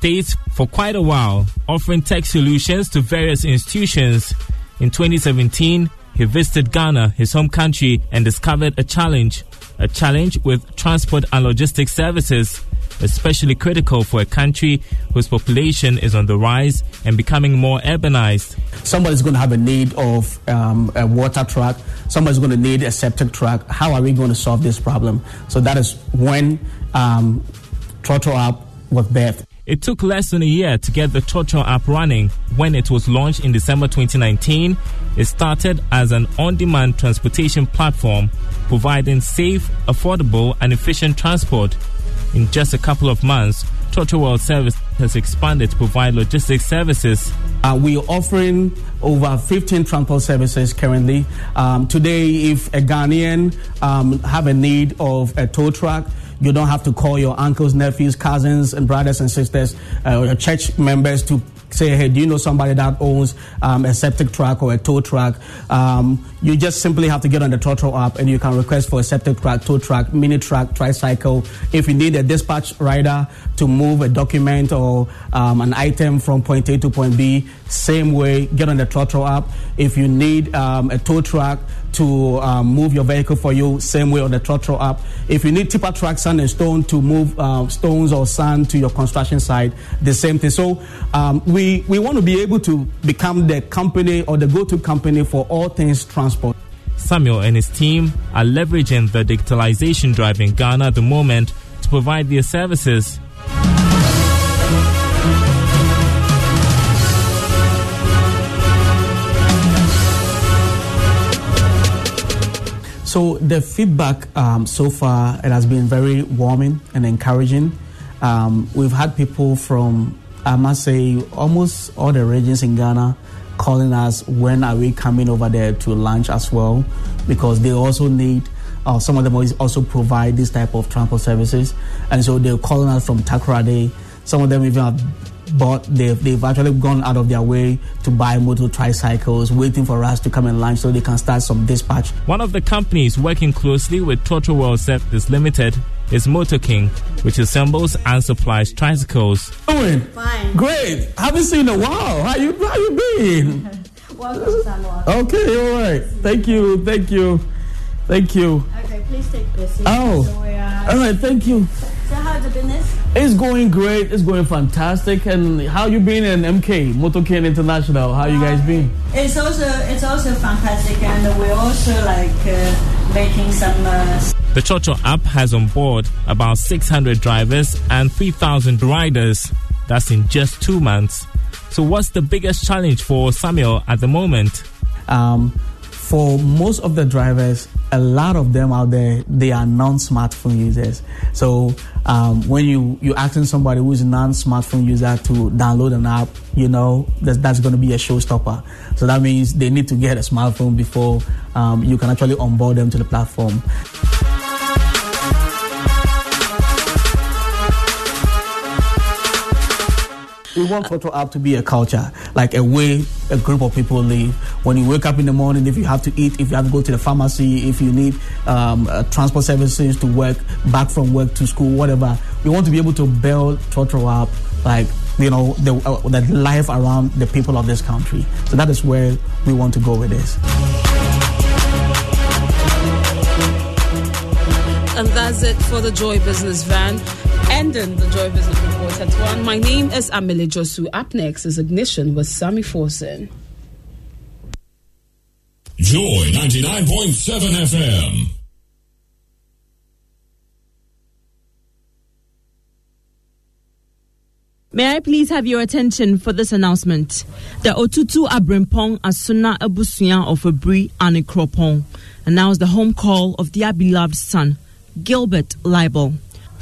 States for quite a while, offering tech solutions to various institutions. In 2017, he visited Ghana, his home country, and discovered a challenge. A challenge with transport and logistics services, especially critical for a country whose population is on the rise and becoming more urbanized. Somebody's going to have a need of um, a water truck. Somebody's going to need a septic truck. How are we going to solve this problem? So that is when um, app was birthed. It took less than a year to get the Trotro app running. When it was launched in December 2019, it started as an on-demand transportation platform providing safe, affordable, and efficient transport. In just a couple of months, Trotro World Service has expanded to provide logistics services. Uh, we are offering over 15 transport services currently. Um, today, if a Ghanaian um, have a need of a tow truck, you don't have to call your uncles, nephews, cousins, and brothers and sisters, uh, church members to say, hey, do you know somebody that owns um, a septic truck or a tow truck? Um, you just simply have to get on the Trotro app and you can request for a septic truck, tow truck, mini truck, tricycle. If you need a dispatch rider to move a document or um, an item from point A to point B, same way, get on the Trotro app. If you need um, a tow truck to um, move your vehicle for you, same way on the Trotro app. If you need tipper truck, sand and stone to move uh, stones or sand to your construction site, the same thing. So um, we, we want to be able to become the company or the go-to company for all things transport. Samuel and his team are leveraging the digitalization drive in Ghana at the moment to provide their services. So the feedback um, so far it has been very warming and encouraging. Um, we've had people from I must say almost all the regions in Ghana calling us when are we coming over there to lunch as well? Because they also need uh, some of them also provide this type of transport services. And so they're calling us from Takoradi. Some of them even have bought they've, they've actually gone out of their way to buy motor tricycles waiting for us to come and launch so they can start some dispatch. One of the companies working closely with Trotro world service limited is motor king which assembles and supplies tricycles. Doing fine. Great. Haven't seen a while how you how you been? Welcome Samuel. okay all right. Thank you thank you thank you. Okay please take this. Oh. All right thank you. So how's the business it's going great. It's going fantastic. And how you been in MK Motor King International? How you guys been? It's also it's also fantastic, and we're also like uh, making some. Uh... The Trotro app has on board about 600 drivers and 3,000 riders. That's in just two months. So, what's the biggest challenge for Samuel at the moment? Um, for most of the drivers, a lot of them out there, they are non-smartphone users. So um, when you you're asking somebody who's a non-smartphone user to download an app, you know that, that's going to be a showstopper. So that means they need to get a smartphone before um, you can actually onboard them to the platform. We want Trotro App to be a culture, like a way a group of people live. When you wake up in the morning, if you have to eat, if you have to go to the pharmacy, if you need um, uh, transport services to work, back from work to school, whatever, we want to be able to build Trotro App like you know the, uh, the life around the people of this country. So that is where we want to go with this. And that's it for the Joy Business Van ending the Joy Business Report at 1. My name is Amelie Josu. Up next is Ignition with Sammy Forson. Joy 99.7 FM. May I please have your attention for this announcement? The Otutu Abrimpong Asuna Abusuya of Abri Anikropong announced the home call of their beloved son, Gilbert Libel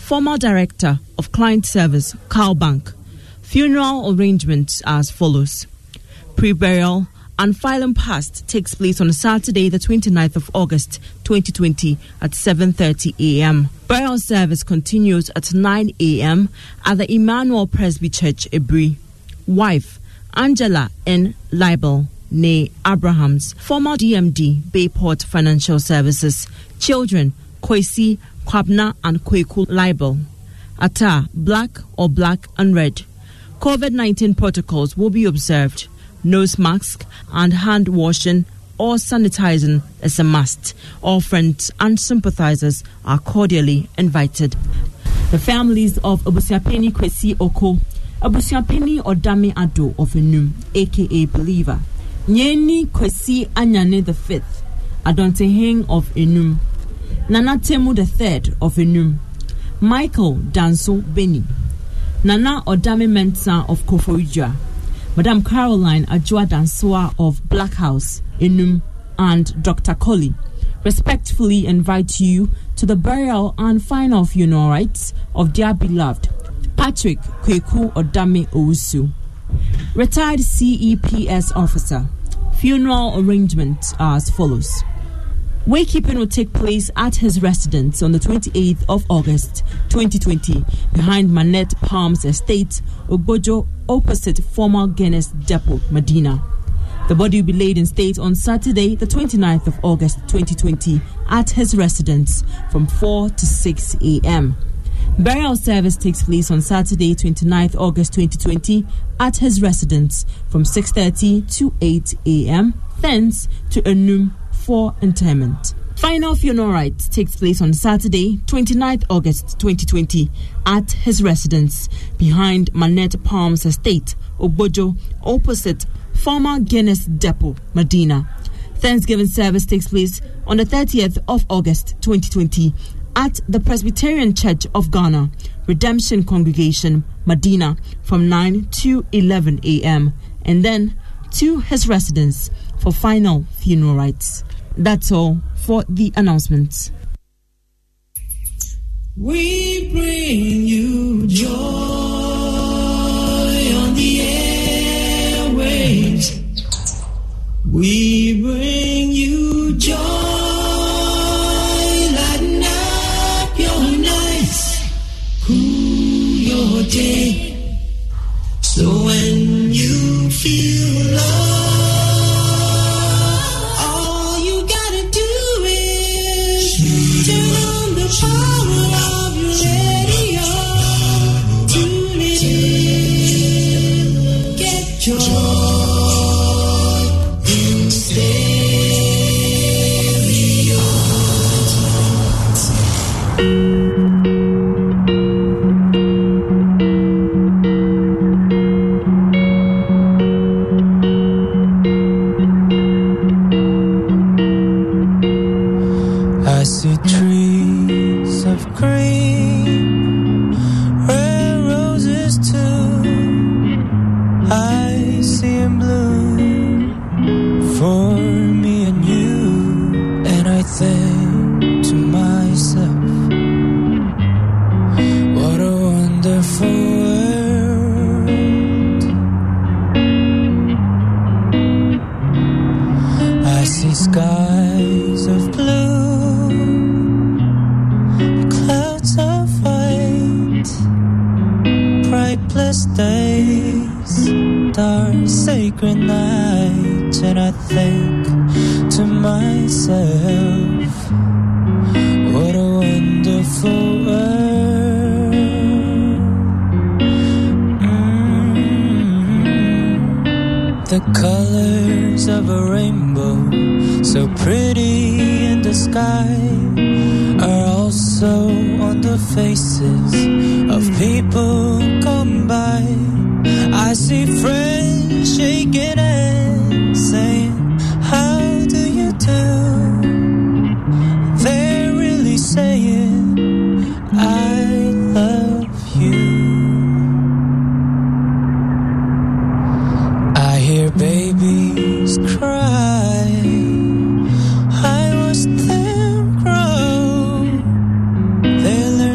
former director of client service, CalBank. Funeral arrangements as follows. Pre-burial and filing past takes place on Saturday, the 29th of August 2020 at 7:30 a.m. Burial service continues at 9 a.m. at the Emmanuel Presby Church, Ebri. Wife Angela N. Libel, née Abrahams, former DMD, Bayport Financial Services. Children Kwesi Kwabna and Kweku Libel. Ata, black or black and red. COVID 19 protocols will be observed. Nose mask and hand washing or sanitizing is a must. All friends and sympathizers are cordially invited. The families of Abusiapeni Kwesi Oko, Abusiapeni Odame Ado of Enum, aka Believer, Nyeni Kwesi Anyane Fifth, Adonteheng of Enum, Nana Temu III of Enum, Michael Danso Beni, Nana Odame Mensa of Koforidua, Madame Caroline Ajua Dansoa of Black House, Enum, and Dr. Colley respectfully invite you to the burial and final funeral rites of their beloved Patrick Kweku Odame Owusu, retired CEPS officer. Funeral arrangements are as follows. Waykeeping will take place at his residence on the 28th of August 2020 behind Manet Palms Estate, Ogbojo, opposite former Guinness Depot, Medina. The body will be laid in state on Saturday, the 29th of August 2020 at his residence from 4 to 6 a.m. Burial service takes place on Saturday, 29th August 2020 at his residence from 6.30 to 8 a.m. Thence to Enum for interment. Final funeral rites takes place on Saturday, 29th August 2020 at his residence behind Manet Palms Estate, Ogbojo, opposite former Guinness Depot, Medina. Thanksgiving service takes place on the 30th of August 2020 at the Presbyterian Church of Ghana, Redemption Congregation, Medina, from 9 to 11 a.m. and then to his residence for final funeral rites. That's all for the announcements. We bring you joy on the airwaves. We bring you joy,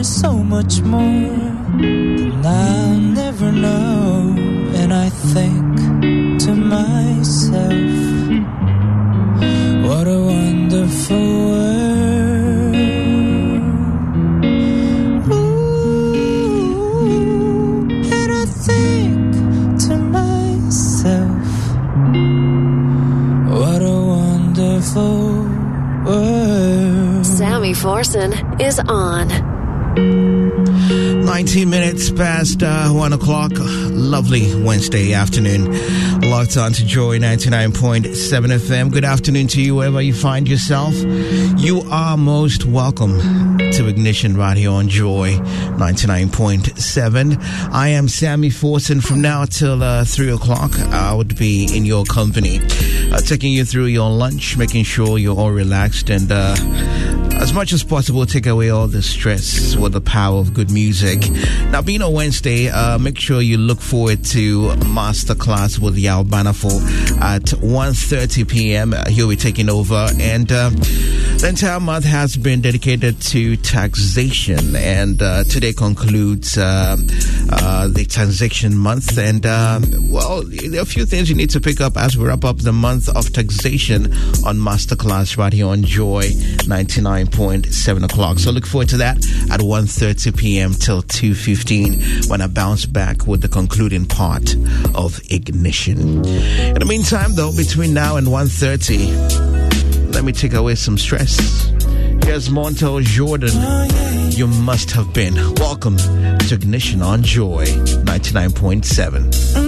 Learn so much more than I'll never know. And I think to myself, what a wonderful world. Ooh, and I think to myself, what a wonderful world. Sammy Forson is on. 19 minutes past uh, 1 o'clock. Lovely Wednesday afternoon. Locked on to Joy 99.7 FM. Good afternoon to you wherever you find yourself. You are most welcome to Ignition right here on Joy 99.7. I am Sammy Forson. From now till uh, 3 o'clock, I would be in your company, uh, taking you through your lunch, making sure you're all relaxed and uh, as much as possible, take away all the stress with the power of good music. Now, being a Wednesday, uh, make sure you look forward to Masterclass with Yao at 1.30 p.m. Uh, he'll be taking over. And uh, the entire month has been dedicated to taxation. And uh, today concludes uh, uh, the taxation month. And, well, there are a few things you need to pick up as we wrap up the month of taxation on Masterclass right here on Joy 99.7 o'clock. So look forward to that at 1.30 p.m. till 2.15 when I bounce back with the concluding part of Ignition. In the meantime, though, between now and 1.30, let me take away some stress. Here's Montel Jordan. You must have been. Welcome to Ignition on Joy 99.7.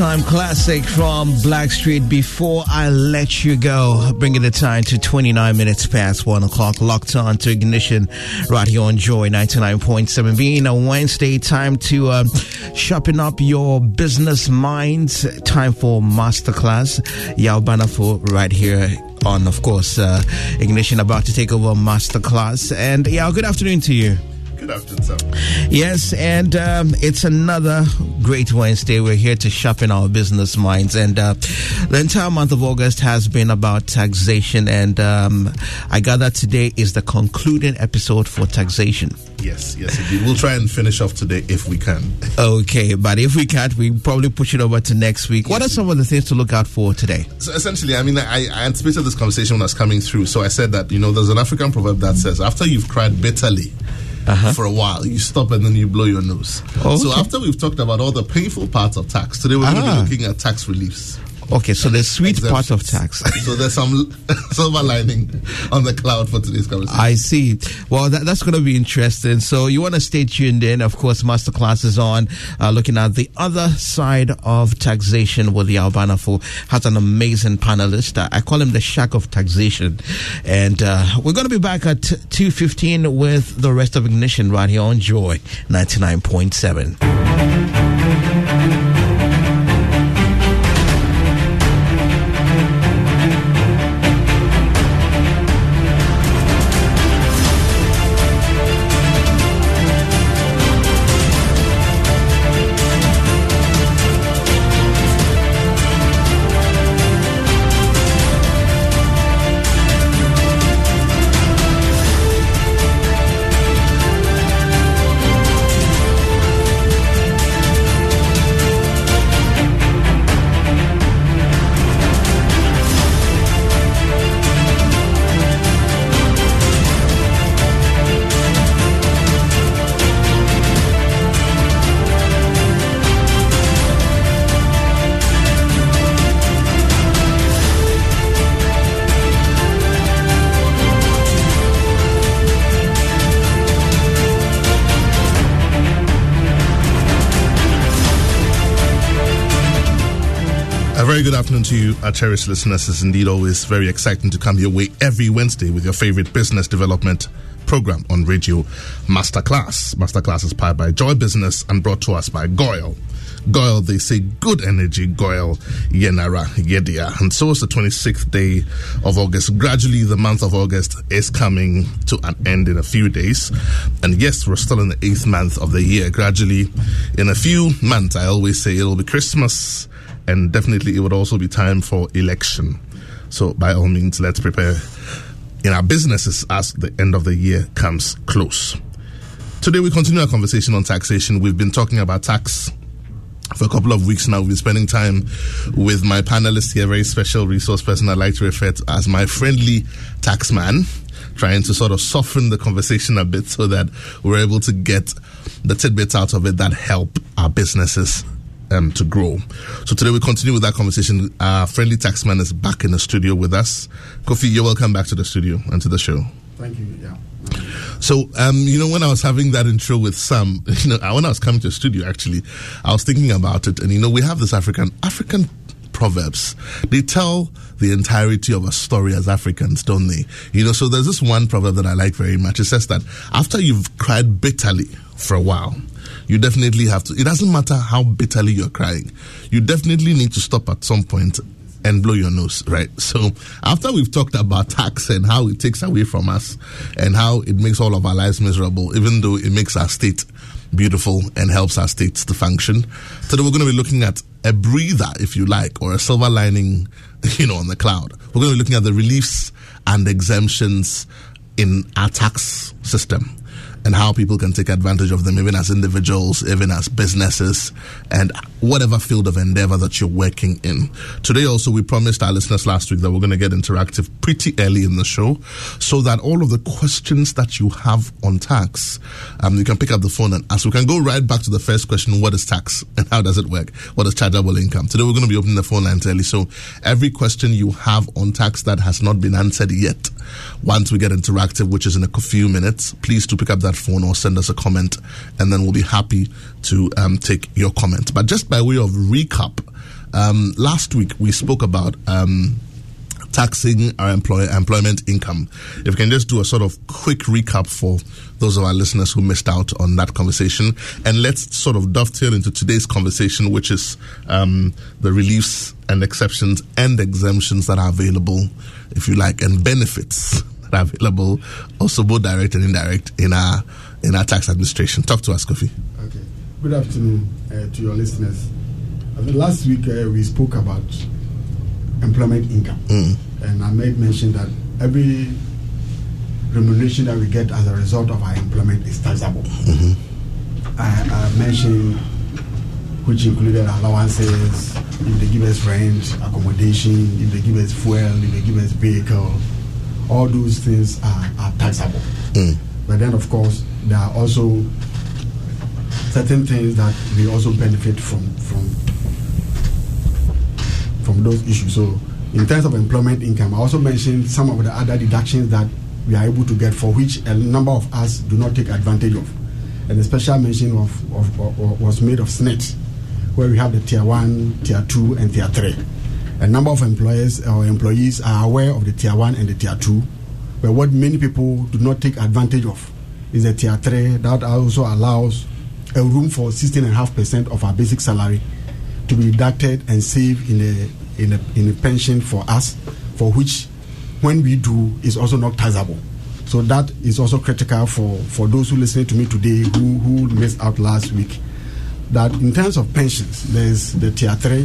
An all time classic from Blackstreet. Before I let you go, bringing the time to 29 minutes past 1 o'clock, locked on to Ignition right here on Joy 99.7. Being a Wednesday, time to uh, sharpen up your business minds. Time for masterclass. Yao Banafo right here on, of course, uh, Ignition about to take over masterclass. And yeah, good afternoon to you. Good afternoon, sir. Yes, and um, it's another great Wednesday. We're here to sharpen our business minds. And uh, the entire month of August has been about taxation. And um, I gather today is the concluding episode for taxation. Yes, yes, indeed. We'll try and finish off today if we can. Okay, but if we can't, we probably push it over to next week. What are some of the things to look out for today? So essentially, I mean, I, I anticipated this conversation when I was coming through. So I said that, you know, there's an African proverb that says, after you've cried bitterly, uh-huh. for a while. You stop and then you blow your nose. Oh, So after we've talked about all the painful parts of tax, today we're going to Ah. be looking at tax reliefs. Okay, so the sweet part of tax. so there's some silver lining on the cloud for today's conversation. I see. Well, that, that's going to be interesting. So you want to stay tuned in. Of course, masterclass is on, uh, looking at the other side of taxation with the Albanafo. Has an amazing panelist. Uh, I call him the shack of taxation. And uh, we're going to be back at 2.15 with the rest of Ignition right here on Joy 99.7. A very good afternoon to you, our cherished listeners. It's indeed always very exciting to come your way every Wednesday with your favorite business development program on radio, Masterclass. Masterclass is powered by Joy Business and brought to us by GOIL. GOIL, they say good energy, GOIL, Yenara, Yedia. And so is the 26th day of August. Gradually, the month of August is coming to an end in a few days. And yes, we're still in the eighth month of the year. Gradually, in a few months, I always say it'll be Christmas and definitely it would also be time for election. So, by all means, let's prepare in our businesses as the end of the year comes close. Today, we continue our conversation on taxation. We've been talking about tax for a couple of weeks now. We've been spending time with my panelists here, a very special resource person I like to refer to as my friendly tax man, trying to sort of soften the conversation a bit so that we're able to get the tidbits out of it that help our businesses um, to grow. So today we continue with that conversation. Our friendly taxman is back in the studio with us. Kofi, you're welcome back to the studio and to the show. Thank you. Yeah. So, um, you know, when I was having that intro with Sam, you know, when I was coming to the studio, actually, I was thinking about it, and you know, we have this African African proverbs. They tell the entirety of a story as Africans, don't they? You know, so there's this one proverb that I like very much. It says that after you've cried bitterly for a while, you definitely have to. It doesn't matter how bitterly you're crying. You definitely need to stop at some point and blow your nose, right? So after we've talked about tax and how it takes away from us and how it makes all of our lives miserable, even though it makes our state beautiful and helps our states to function. Today we're going to be looking at a breather, if you like, or a silver lining, you know, on the cloud. We're going to be looking at the reliefs and exemptions in our tax system and how people can take advantage of them, even as individuals, even as businesses, and whatever field of endeavor that you're working in. Today, also, we promised our listeners last week that we're going to get interactive pretty early in the show so that all of the questions that you have on tax, um, you can pick up the phone and ask. We can go right back to the first question what is tax and how does it work? What is chargeable income? Today, we're going to be opening the phone lines early. So, every question you have on tax that has not been answered yet, once we get interactive, which is in a few minutes. Please do pick up that phone or send us a comment, and then we'll be happy to um, take your comment. But just by way of recap, um, last week we spoke about. Um, taxing our employ- employment income. If we can just do a sort of quick recap for those of our listeners who missed out on that conversation, and let's sort of dovetail into today's conversation, which is um, the reliefs and exceptions and exemptions that are available, if you like, and benefits that are available, also both direct and indirect in our in our tax administration. Talk to us, Kofi. Okay. Good afternoon uh, to your listeners. I think last week uh, we spoke about employment income. Mm. And I made mention that every remuneration that we get as a result of our employment is taxable. Mm-hmm. I, I mentioned which included allowances, if they give us rent, accommodation, if they give us fuel, if they give us vehicle, all those things are, are taxable. Mm. But then, of course, there are also certain things that we also benefit from from from those issues. So, in terms of employment income, I also mentioned some of the other deductions that we are able to get for which a number of us do not take advantage of. And a special mention of, of, of was made of SSNIT, where we have the tier one, tier two, and tier three. A number of employers or employees are aware of the tier one and the tier two, but what many people do not take advantage of is the tier three that also allows a room for 16.5% of our basic salary to be deducted and saved in a, in a, in a pension for us, for which when we do is also not taxable. So that is also critical for, for those who listen to me today who, who missed out last week. That in terms of pensions, there's the tier three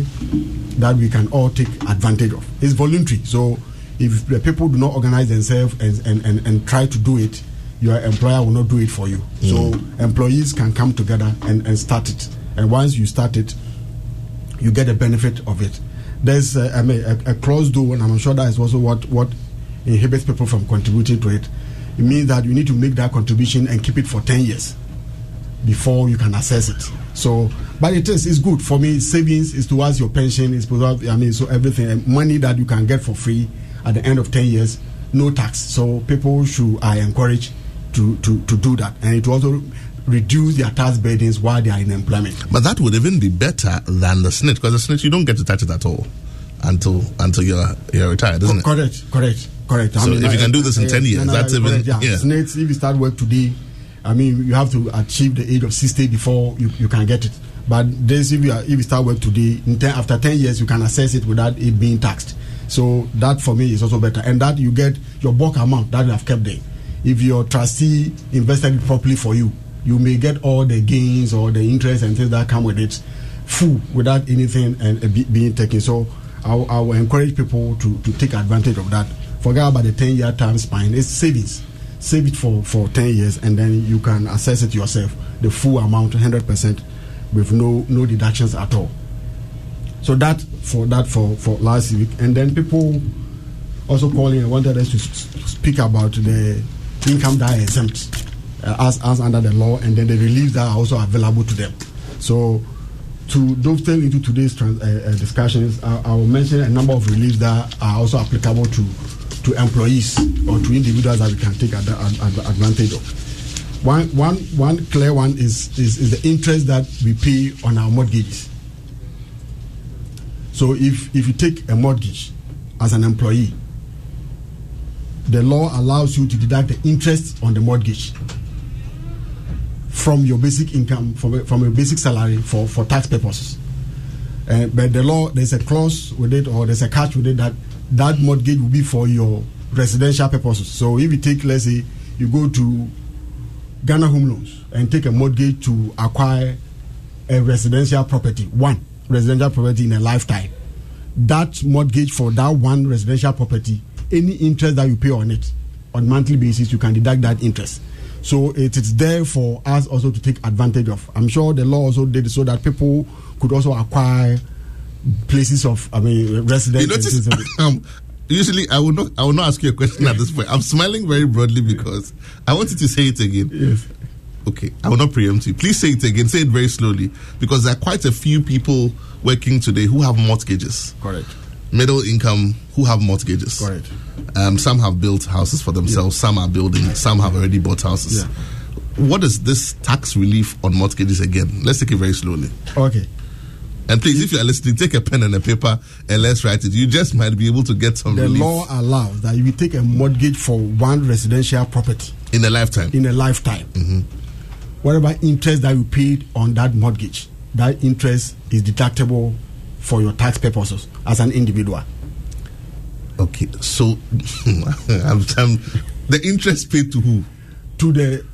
that we can all take advantage of. It's voluntary. So if the people do not organize themselves and, and, and, and try to do it, your employer will not do it for you. So employees can come together and, and start it. And once you start it, you get the benefit of it. There's uh, I mean, a, a closed door, and I'm sure that is also what, what inhibits people from contributing to it. It means that you need to make that contribution and keep it for 10 years before you can assess it. So, but it is it's good for me. Savings is towards your pension. Is towards, I mean, so everything and money that you can get for free at the end of 10 years, no tax. So people should I encourage to, to, to do that, and it also reduce their tax burdens while they are in employment. But that would even be better than the SSNIT because the SSNIT you don't get to touch it at all until until you're you're retired, isn't it? Correct, correct, correct. So if you can do this in 10 years, that's even- correct, yeah. yeah. Snates, if you start work today, I mean, you have to achieve the age of 60 before you, you can get it. But this, if you, are, if you start work today, in 10, after 10 years, you can assess it without it being taxed. So that for me is also better. And that you get your bulk amount that you have kept there. If your trustee invested it properly for you, you may get all the gains or the interest and things that come with it full without anything and uh, be, being taken. So I, I will encourage people to, to take advantage of that. Forget about the 10 year time span. It's savings. Save it for, for 10 years and then you can assess it yourself, the full amount, 100% with no, no deductions at all. So that for that for, for last week. And then people also calling and wanted us to speak about the income that exempt uh, as, as under the law and then the reliefs that are also available to them. So to dovetail into today's trans, uh, uh, discussions, I, I will mention a number of reliefs that are also applicable to to employees or to individuals that we can take ad- ad- ad- advantage of. One, one, one clear one is, is, is the interest that we pay on our mortgages. So if, if you take a mortgage as an employee, the law allows you to deduct the interest on the mortgage from your basic income, from, from your basic salary for, for tax purposes. Uh, but the law, there's a clause with it, or there's a catch with it that that mortgage will be for your residential purposes. So if you take, let's say, you go to Ghana Home Loans and take a mortgage to acquire a residential property, one residential property in a lifetime, that mortgage for that one residential property, any interest that you pay on it on monthly basis, you can deduct that interest. So it is there for us also to take advantage of. I'm sure the law also did so that people could also acquire places of, I mean, residence. You notice, um, usually I will not I will not ask you a question at this point. I'm smiling very broadly because I wanted to say it again. Yes. Okay, I will not preempt you. Please say it again. Say it very slowly because there are quite a few people working today who have mortgages. Correct. middle income who have mortgages. Correct. Um, some have built houses for themselves. Some are building. Some have already bought houses. Yeah. What is this tax relief on mortgages again? Let's take it very slowly. Okay. And please, if you are listening, take a pen and a paper and let's write it. You just might be able to get some The relief law allows that if you take a mortgage for one residential property in a lifetime. in a lifetime, Mm-hmm. whatever interest that you paid on that mortgage, that interest is deductible for your tax purposes as an individual. Okay, so I'm, I'm, the interest paid to who? To the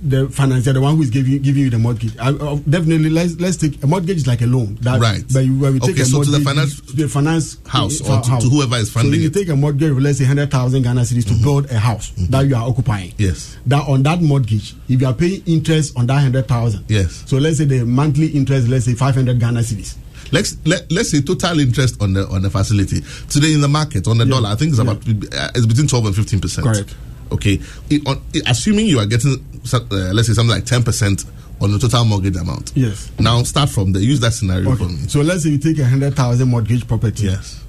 the financier, the one who is giving giving you the mortgage. I, uh, definitely, let's let's take a mortgage is like a loan. That, Right. But you, when we take Okay, a so to the finance- to the finance House uh, or to- to whoever is funding So if you. Mm-hmm. take a mortgage, of, let's say hundred thousand Ghana cedis to build a house that you are occupying. Yes. That on that mortgage, if you are paying interest on that hundred thousand. Yes. So let's say the monthly interest, let's say five hundred Ghana cedis. Let's let, let's say total interest on the on the facility today in the market on the Yeah. dollar. I think it's about uh, it's between twelve and fifteen percent. Correct. Okay, It- on, it- assuming you are getting uh, let's say something like ten percent on the total mortgage amount. Yes. Now start from there. Use that scenario for me. So let's say you take a hundred thousand mortgage property. Yes.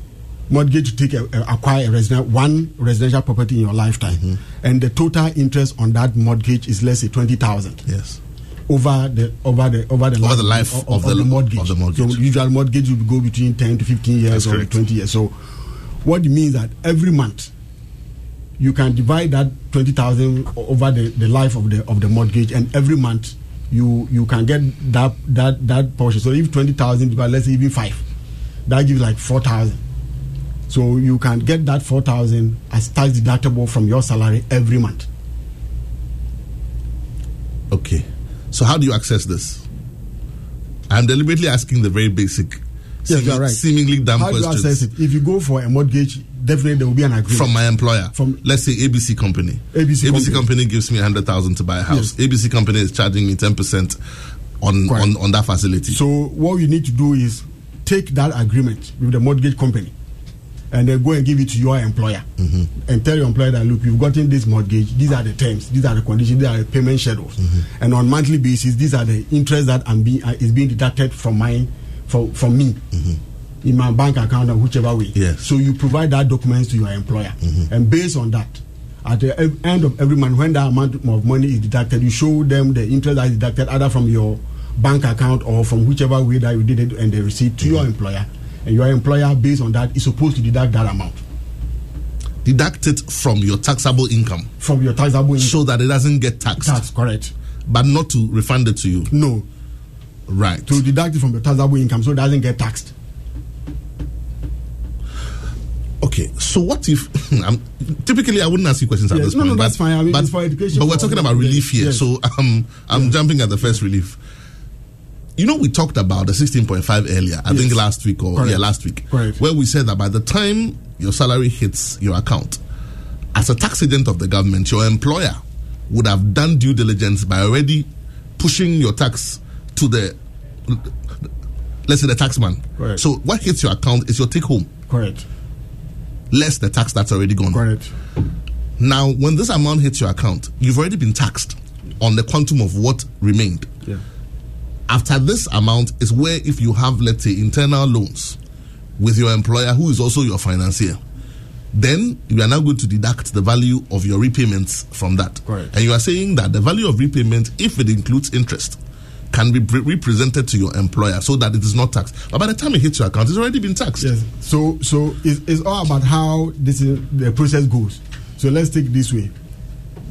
Mortgage to take a, a- acquire a resident one residential property in your lifetime, Mm-hmm. and the total interest on that mortgage is let's say twenty thousand. Yes. Over the over the over the Over the life of the- mortgage. of the mortgage. So usual mortgage would go between ten to fifteen years That's or correct. twenty years. So what it means that every month you can divide that twenty thousand over the, the life of the of the mortgage, and every month you you can get that that that portion. So if twenty thousand divided, let's say even five, that gives like four thousand. So you can get that four thousand as tax deductible from your salary every month. Okay. So how do you access this? I'm deliberately asking the very basic, Yes, you are right. seemingly dumb How do you questions. access it? If you go for a mortgage, definitely there will be an agreement from my employer. From let's say ABC company. ABC company. company. gives me hundred thousand to buy a house. ABC company is charging me ten percent on, on on that facility. So what you need to do is take that agreement with the mortgage company and then go and give it to your employer Mm-hmm. and tell your employer that look, you've gotten this mortgage. These are the terms. These are the conditions. These are the payment schedules. Mm-hmm. And on monthly basis, these are the interest that I'm being uh, is being deducted from my from from me. In my bank account or whichever way. Mm-hmm. Yes. Mm-hmm. So you provide that documents to your employer, and based on that, at the end of every month, when that amount of money is deducted, you show them the interest that is deducted either from your bank account or from whichever way that you did it, and the receipt to your employer. And your employer, based on that, is supposed to deduct that amount Deduct it from your taxable income from your taxable income. so that it doesn't get taxed. Tax, correct. But not to refund it to you. No. Right. To deduct it from your taxable income so it doesn't get taxed. Okay, so what if I'm, typically I wouldn't ask you questions at this no, point, no, but, that's fine. I mean, but, for education but we're talking about relief here, yes. so um, I'm jumping at the first relief. You know, we talked about the 16.5 earlier, I Yes. think last week or Correct. yeah, last week, Correct. where we said that by the time your salary hits your account, as a tax agent of the government, your employer would have done due diligence by already pushing your tax to the let's say the taxman. Correct. So what hits your account is your take home Correct. less the tax that's already gone. Correct. Now, when this amount hits your account, you've already been taxed on the quantum of what remained. Yeah. After this amount is where, if you have, let's say, internal loans with your employer, who is also your financier, then you are now going to deduct the value of your repayments from that. Correct. And you are saying that the value of repayment, if it includes interest, can be pre- represented to your employer so that it is not taxed. But by the time it hits your account, it's already been taxed. Yes. So so it's, it's all about how this is, the process goes. So let's take this way.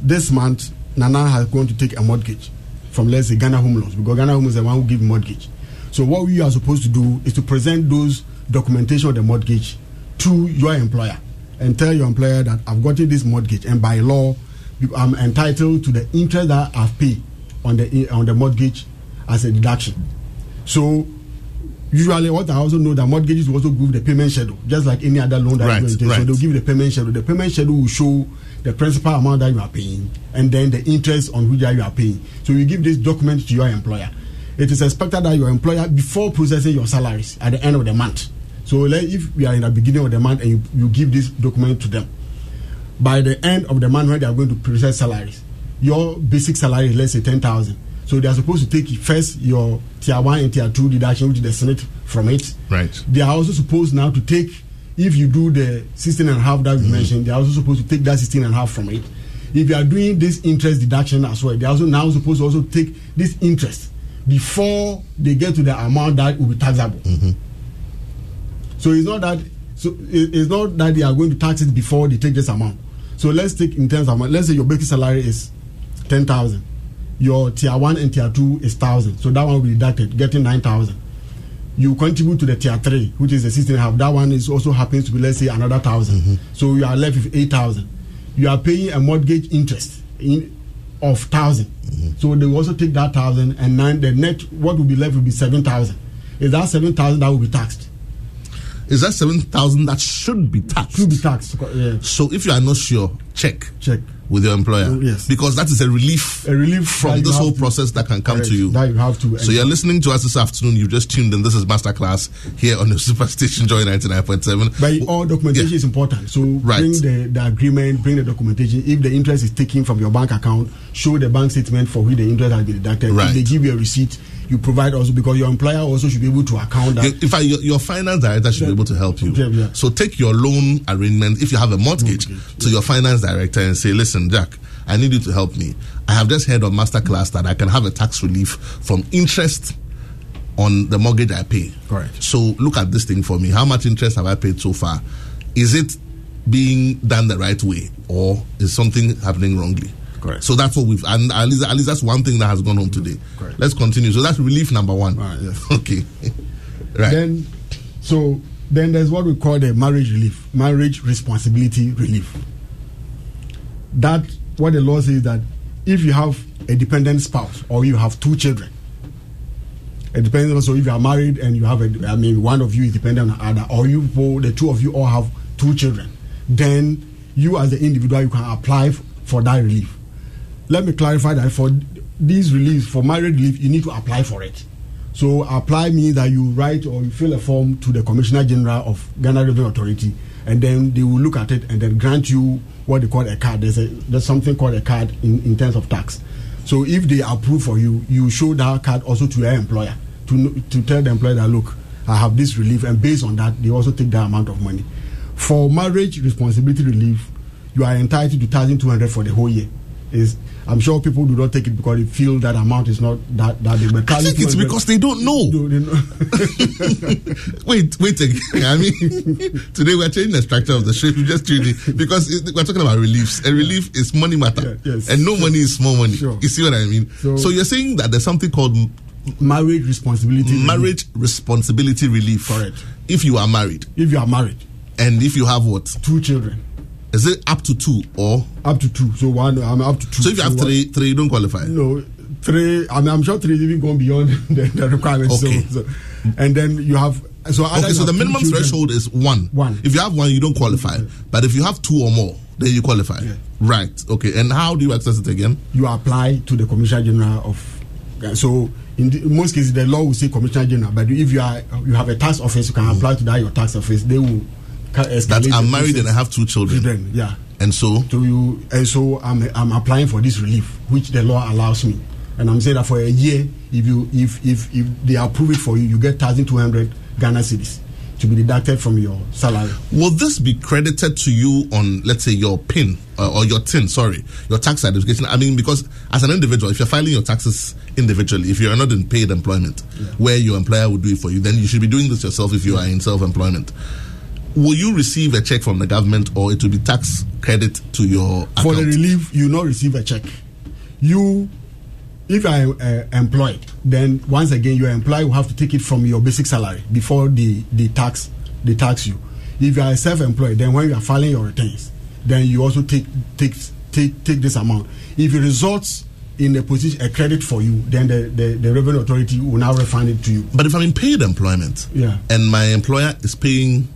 This month, Nana has going to take a mortgage from let's say Ghana Home Loans because Ghana Home is the one who give mortgage. So what we are supposed to do is to present those documentation of the mortgage to your employer and tell your employer that I've gotten this mortgage and by law I'm entitled to the interest that I've paid on the on the mortgage as a deduction. So usually what I also know that mortgages will also give the payment schedule, just like any other loan that Right, you going to take. right. So they'll give the payment schedule. The payment schedule will show the principal amount that you are paying and then the interest on which you are paying. So you give this document to your employer. It is expected that your employer, before processing your salaries at the end of the month, so like if we are in the beginning of the month and you, you give this document to them, by the end of the month when they are going to process salaries, your basic salary is let's say ten thousand. So they are supposed to take first your tier one and tier two deduction, which the SSNIT from it. Right. They are also supposed now to take if you do the 16 and a half that we Mm-hmm. mentioned, they're also supposed to take that 16 and a half from it. If you are doing this interest deduction as well, they're also now supposed to also take this interest before they get to the amount that will be taxable. Mm-hmm. So it's not that so it's not that they are going to tax it before they take this amount. So let's take in terms of. Let's say your basic salary is ten thousand. Your tier one and tier two is thousand. So that one will be deducted, getting nine thousand. You contribute to the tier three, which is the sixteen half. That one is also happens to be let's say another 1000 mm-hmm. So you are left with eight thousand. You are paying a mortgage interest in of 1000 mm-hmm. So they will also take that thousand and nine. The net what will be left will be seven thousand. Is that seven thousand that will be taxed? Is that seven thousand that should be taxed? Should be taxed. Yeah. So if you are not sure, check. Check with your employer. Yes. Because that is a relief. A relief from this whole to- process that can come Correct. to you. That you have to. So you're listening to us this afternoon. You've just tuned in. This is Masterclass here on the Superstation Joy 99.7. But all documentation is important. So Right. bring the, the agreement, bring the documentation. If the interest is taken from your bank account, show the bank statement for which the interest has been deducted. Right. If they give you a receipt, you provide also because your employer also should be able to account that. In fact, your, your finance director should be able to help you. Yeah, yeah. So take your loan arrangement, if you have a mortgage, to your finance director and say, listen, Jack, I need you to help me. I have just heard on Masterclass that I can have a tax relief from interest on the mortgage I pay. Correct. So look at this thing for me. How much interest have I paid so far? Is it being done the right way or is something happening wrongly? Correct. So that's what we've, and at least, at least that's one thing that has gone on today. Correct. Let's continue. So that's relief number one. yes. Okay. right. Then, so then there's what we call the marriage relief, marriage responsibility relief. That what the law says that if you have a dependent spouse or you have two children, it depends also if you are married and you have a, I mean, one of you is dependent on the other, or you both, the two of you all have two children, then you as the individual you can apply for that relief. Let me clarify that for these reliefs, for married relief, you need to apply for it. So apply means that you write or you fill a form to the Commissioner General of Ghana Revenue Authority, and then they will look at it and then grant you what they call a card. There's a there's something called a card in, in terms of tax. So if they approve for you, you show that card also to your employer to to tell the employer that look, I have this relief, and based on that, they also take that amount of money. For marriage responsibility relief, you are entitled to thousand two hundred for the whole year. Is I'm sure people do not take it because they feel that amount is not that that big. But I think it's because they don't know. wait, wait again. I mean, today we're changing the structure of the show. You just tuned in because it- we're talking about reliefs. A relief is money matter, yes. and no money is small money. You see what I mean? So, So- you're saying that there's something called marriage responsibility. relief. marriage responsibility relief. Correct. If you are married, If you are married, and if you have what? two children, Is it up to two or? up to two. So one, I'm up to two. So if you have one- three, three, you don't qualify. No, three. I mean, I'm sure three is even going beyond the, the requirements. Okay. So, so, and then you have. So Okay, so the minimum children- threshold is one. One. If you have one, you don't qualify. But if you have two or more, then you qualify. Right. Okay. And how do you access it again? you apply to the Commissioner General of. So in, the, in most cases, the law will say Commissioner General, but if you are you have a tax office, you can mm. apply to that your tax office. They will. Ca- That I'm married and I have two children. Children, yeah. And so, So you and so I'm I'm applying for this relief, which the law allows me, and I'm saying that for a year, if you if if if they approve it for you, you get thousand two hundred Ghana cedis to be deducted from your salary. will this be credited to you on, let's say, your PIN uh, or your TIN? Sorry, your tax identification. I mean, because as an individual, if you're filing your taxes individually, if you are not in paid employment, where your employer would do it for you, then you should be doing this yourself if you are in self-employment. Will you receive a check from the government, or it will be tax credit to your account? For the relief, you not receive a check. You, if you are uh, employed, then once again your employer will have to take it from your basic salary before the they tax they tax you. If you are self-employed, then when you are filing your returns, then you also take take take take this amount. If it results in a position a credit for you, then the, the, the revenue authority will now refund it to you. But if I'm in paid employment, Yeah. and my employer is paying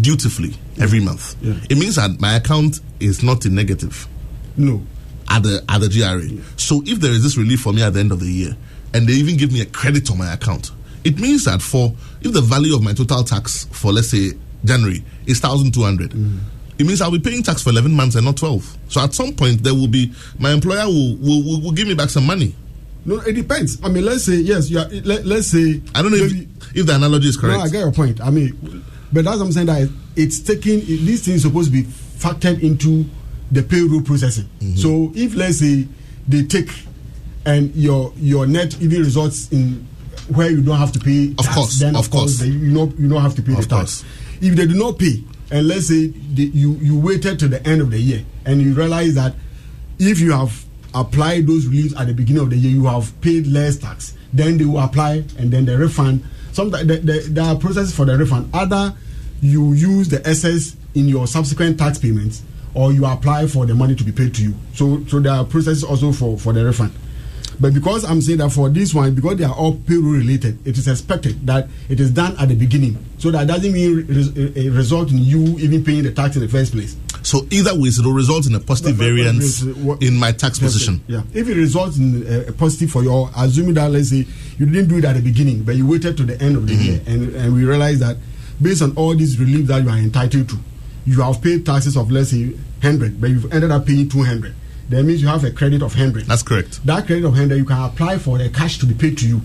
dutifully every month, Yeah. it means that my account is not in negative No. at the at the GRA. So if there is this relief for me at the end of the year, and they even give me a credit on my account, it means that for if the value of my total tax for let's say January is thousand two hundred. Mm. It means I'll be paying tax for 11 months and not 12. So at some point, there will be, my employer will, will, will, will give me back some money. No, it depends. I mean, let's say yes. You are. Let, let's say I don't know if, if the analogy is correct. No, I get your point. I mean, But that's what I'm saying that it's taking these things supposed to be factored into the payroll processing. Mm-hmm. So if let's say they take and your your net even results in where you don't have to pay Of tax, course, then of course. they- you know you don't have to pay Of the tax. If they do not pay, and let's say they, you you waited to the end of the year and you realize that if you have applied those reliefs at the beginning of the year, you have paid less tax. Then they will apply, and then the refund. Sometimes the, the, there are processes for the refund. Either you use the excess in your subsequent tax payments, or you apply for the money to be paid to you. So, so there are processes also for for the refund. But because I'm saying that for this one, because they are all payroll related, it is expected that it is done at the beginning. So that doesn't mean a result in you even paying the tax in the first place. So either way, it will result in a positive But- but- but variance uh, what- in my tax position. Yeah. If it results in uh, a positive for your, assuming that let's say you didn't do it at the beginning, but you waited to the end of the Mm-hmm. year, and and we realize that based on all these relief that you are entitled to, you have paid taxes of let's say hundred, but you've ended up paying two hundred. That means you have a credit of hundred. That's correct. That credit of hundred, you can apply for the cash to be paid to you,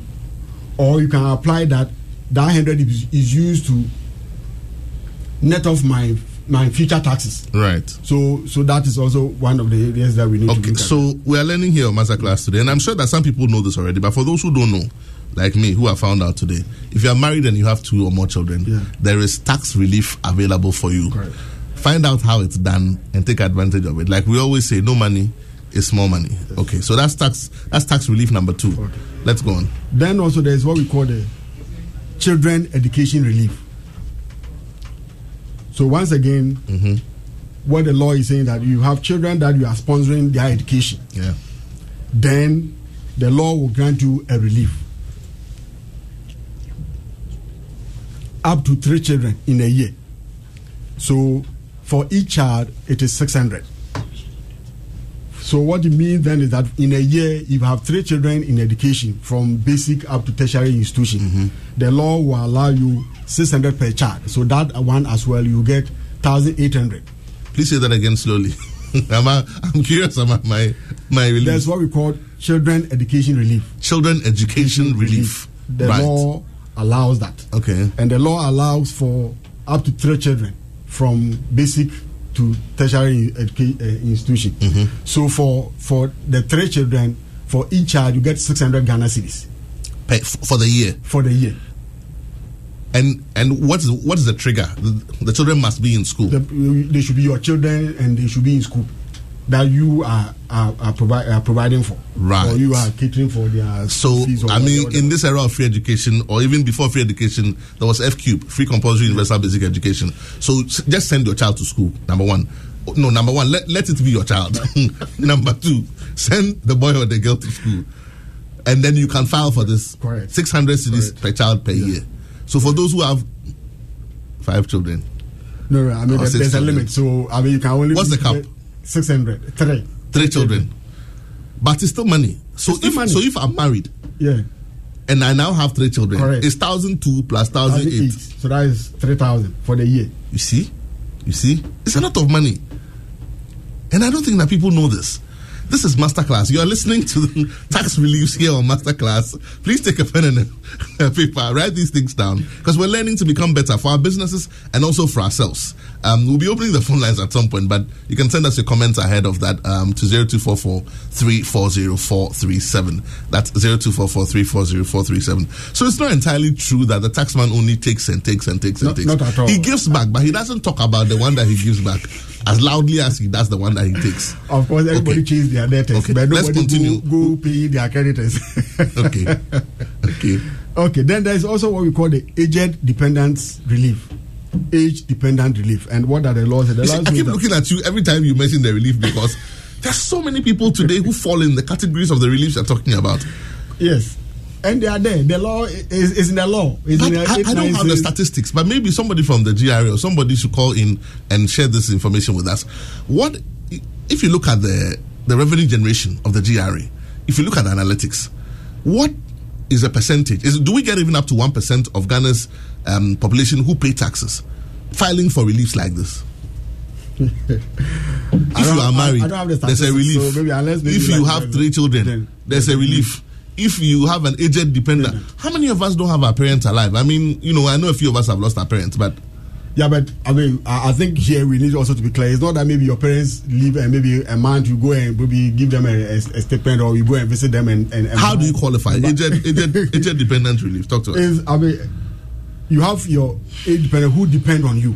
or you can apply that that hundred is, is used to net off my my future taxes. Right. So so that is also one of the areas that we need to Okay, look at. so we are learning here on Masterclass today, and I'm sure that some people know this already, but for those who don't know, like me, who have found out today, if you are married and you have two or more children, there is tax relief available for you. Find out how it's done and take advantage of it. Like we always say, no money is small money. Okay, so that's tax that's tax relief number two. Let's go on. Then also there is what we call the children education relief. So once again, Mm-hmm. what the law is saying that you have children that you are sponsoring their education, Yeah. then the law will grant you a relief. Up to three children in a year. So for each child, it is 600. So what it means then is that in a year, if you have three children in education from basic up to tertiary institution, mm-hmm. the law will allow you 600 per child. So that one as well, you get 1,800. Please say that again slowly. I'm, I'm curious about my my relief. That's what we call children education relief. Children education relief. The right. law allows that. Okay. And the law allows for up to three children from basic to tertiary uh, institution. Mm-hmm. So for for the three children, for each child, you get 600 Ghana cedis. For the year. For the year. And and what is what is the trigger? The, the children must be in school. The, they should be your children and they should be in school that you are are, are, provi- are providing for. Right. Or you are catering for their So I mean, whatever. in this era of free education, or even before free education, there was F Cube, free compulsory universal basic education. So s- just send your child to school. Number one, no, number one, let let it be your child. number two, send the boy or the girl to school, and then you can file for this. Correct. Six hundred cedis per child per year. So for those who have five children, No, no, I mean, Or there- six there's a limit. So, I mean, you can only. What's the cap? 600. Three. three children, but it's still money. So still if money. so, if I'm married Yeah. and I now have three children, Correct. it's thousand two plus thousand eight. So that is 3,000 for the year. You see? You see? It's a lot of money. And I don't think that people know this. This is Masterclass. You are listening to tax reliefs here on Masterclass. Please take a pen and a, paper. Write these things down because we're learning to become better for our businesses and also for ourselves. Um, we'll be opening the phone lines at some point, but you can send us your comments ahead of that um, to 0244 340 That's 0244 340 So it's not entirely true that the taxman only takes and takes and takes and Not- takes. not at all. He gives back, but he doesn't talk about the one that he gives back as loudly as he does the one that he takes. Of course, everybody change their debtors, Okay, but let's nobody continue. go, go pay their creditors. Okay. Okay. Okay, then there's also what we call the aged dependence relief. Age dependent relief. And what are the laws? The see, I keep looking at you every time you mention the relief because there's so many people today who fall in the categories of the reliefs you're talking about. Yes. And they are there. The law is, is in the law. In the I, I don't have the statistics, but maybe somebody from the GRA or somebody should call in and share this information with us. What if you look at the the revenue generation of the GRA? If you look at the analytics, what is the percentage? Is do we get even up to one percent of Ghana's um, population who pay taxes, filing for reliefs like this? if you are married, I don't have the there's a relief. so maybe unless maybe if you like- have three children, there's a relief. If you have an aged dependent, how many of us don't have our parents alive? I mean, you know, I know a few of us have lost our parents, but Yeah, but I mean, I, I think here we need also to be clear. It's not that maybe your parents leave and maybe a month you go and maybe give them a, a, a stipend or you go and visit them and. and, and How do you qualify? Agent, agent, agent dependent relief. Talk to us. is I mean, you have your age dependent who depend on you,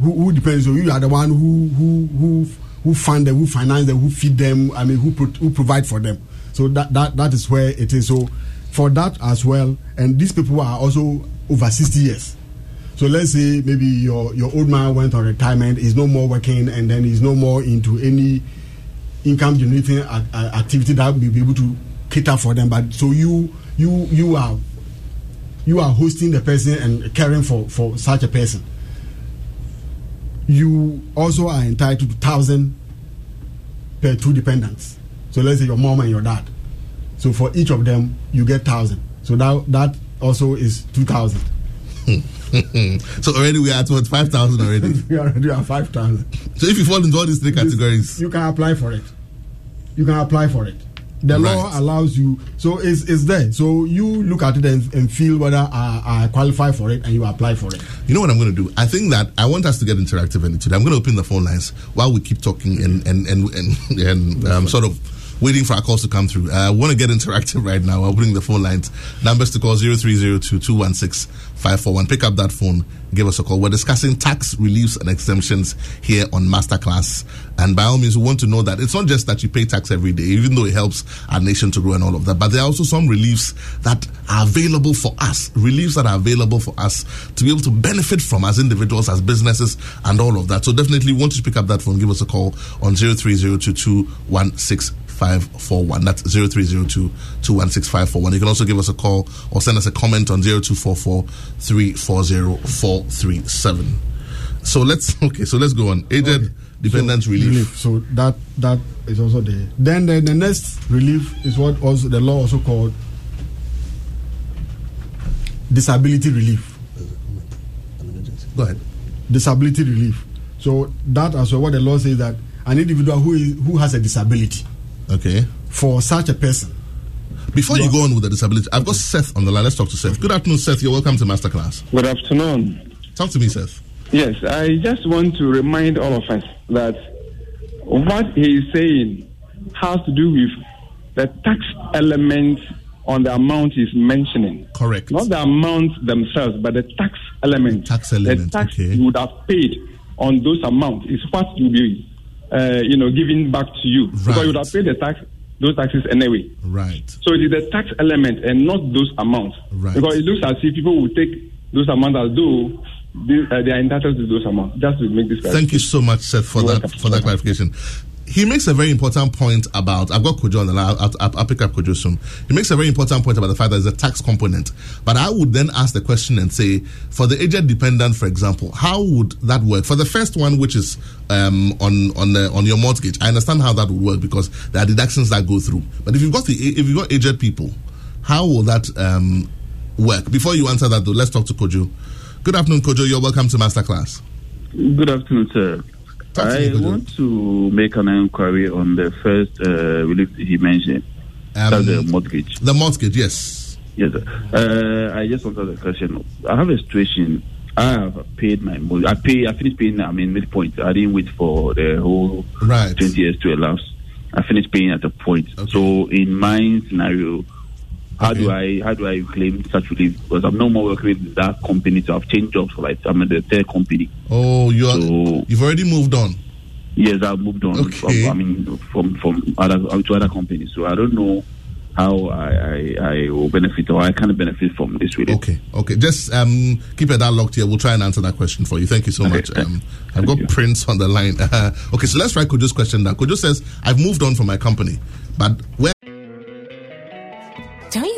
who, who depends on you. You are the one who who who who fund them, who finance them, who feed them. I mean, who who provide for them. So that that that is where it is. So for that as well, and these people are also over sixty years. So let's say maybe your your old man went on retirement, is no more working, and then he's no more into any income generating activity that will be able to cater for them. But so you you you are you are hosting the person and caring for for such a person. You also are entitled to thousand per two dependents. So let's say your mom and your dad. So for each of them, you get thousand. So that that also is two thousand. so already we are at what five thousand already. we are already have five thousand. So if you fall into all these three categories, you can apply for it. You can apply for it. The law allows you, so it's, it's there. So you look at it and, and feel whether I, I qualify for it, and you apply for it. You know what I'm going to do? I think that I want us to get interactive in it today. I'm going to open the phone lines while we keep talking and and and and, and um, sort of waiting for our calls to come through. Uh, I want to get interactive right now. I'll bring the phone lines. Numbers to call 0302 216 541. Pick up that phone. Give us a call. We're discussing tax reliefs and exemptions here on Masterclass. And by all means, we want to know that it's not just that you pay tax every day, even though it helps our nation to grow and all of that, but there are also some reliefs that are available for us, reliefs that are available for us to be able to benefit from as individuals, as businesses, and all of that. So definitely want to pick up that phone. Give us a call on 0302216541. That's 0302 216541. You can also give us a call or send us a comment on 0244 340 437. So let's, okay, so let's go on. Aged dependent So, relief. So that that is also there. Then the, the next relief is what also the law also called disability relief. Go ahead. Disability relief. So that also what the law says that an individual who is who has a disability. Okay. For such a person. Before you go on with the disability, I've got Seth on the line. Let's talk to Seth. Good afternoon, Seth. You're welcome to Masterclass. Good afternoon. Talk to me, Seth. Yes, I just want to remind all of us that what he is saying has to do with the tax element on the amount he's mentioning. Correct. Not the amount themselves, but the tax element. Tax element. The tax you would have paid on those amounts is what you'll be, uh, you know, given back to you because you would have paid the tax, those taxes anyway. Right. So it is the tax element and not those amounts. Right. Because it looks as if people will take those amounts as though they, uh, they are entitled to those amounts. Just to make this Thank you so much, Seth, for that for that clarification. He makes a very important point about. I've got Kojo on the line. I'll, I'll, I'll pick up Kojo soon. He makes a very important point about the fact that there's a tax component. But I would then ask the question and say, for the aged dependent, for example, how would that work? For the first one, which is um, on on the, on your mortgage, I understand how that would work because there are deductions that go through. But if you've got the if you've got aged people, how will that um, work? Before you answer that, though, let's talk to Kojo. Good afternoon, Kojo. You're welcome to Masterclass. Good afternoon, sir. I want to make an inquiry on the first uh, relief he mentioned. That's the mortgage. The mortgage, yes. Yes. Uh, I just want to ask a question. I have a situation. I have paid my mortgage. I pay. I finished paying. I mean, midpoint. I didn't wait for the whole right. twenty years to elapse. I finished paying at a point. So, in my scenario, how do I how do I claim such relief? Because I'm no more working with that company. So I've changed jobs for like I'm in the third company. Oh, you are, you've already moved on. Yes, I've moved on. Okay. From, I mean, from from other to other companies. So I don't know how I, I, I will benefit or I can benefit from this relief. Okay, okay. Just um, keep it that locked here. We'll try and answer that question for you. Thank you so much. Um, I've got Prince on the line. Uh, okay, so let's try Kojo's question down. Kojo says, I've moved on from my company, but where.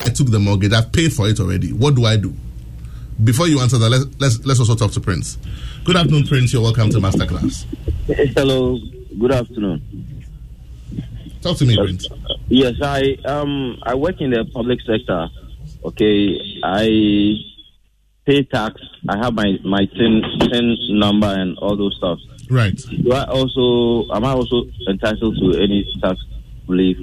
I took the mortgage. I've paid for it already. What do I do? Before you answer that, let's let's, let's also talk to Prince. Good afternoon, Prince. You're welcome to Masterclass. Hello. Good afternoon. Talk to me, Prince. Yes, I um I work in the public sector. Okay, I pay tax. I have my my tin tin number and all those stuff. Right. Do I also am I also entitled to any tax relief?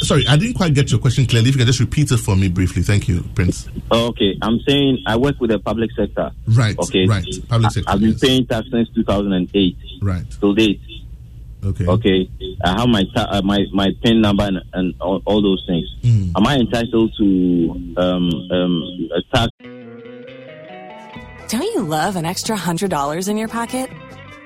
Sorry, I didn't quite get your question clearly. If you can just repeat it for me briefly. Thank you, Prince. Okay, I'm saying I work with the public sector. Right. Okay. Right. Public sector. I, have been yes. paying tax since 2008 Right. till date. Okay. Okay. I have my ta- uh, my my PIN number and, and all, all those things. Hmm. Am I entitled to um um a tax? Don't you love an extra $100 in your pocket?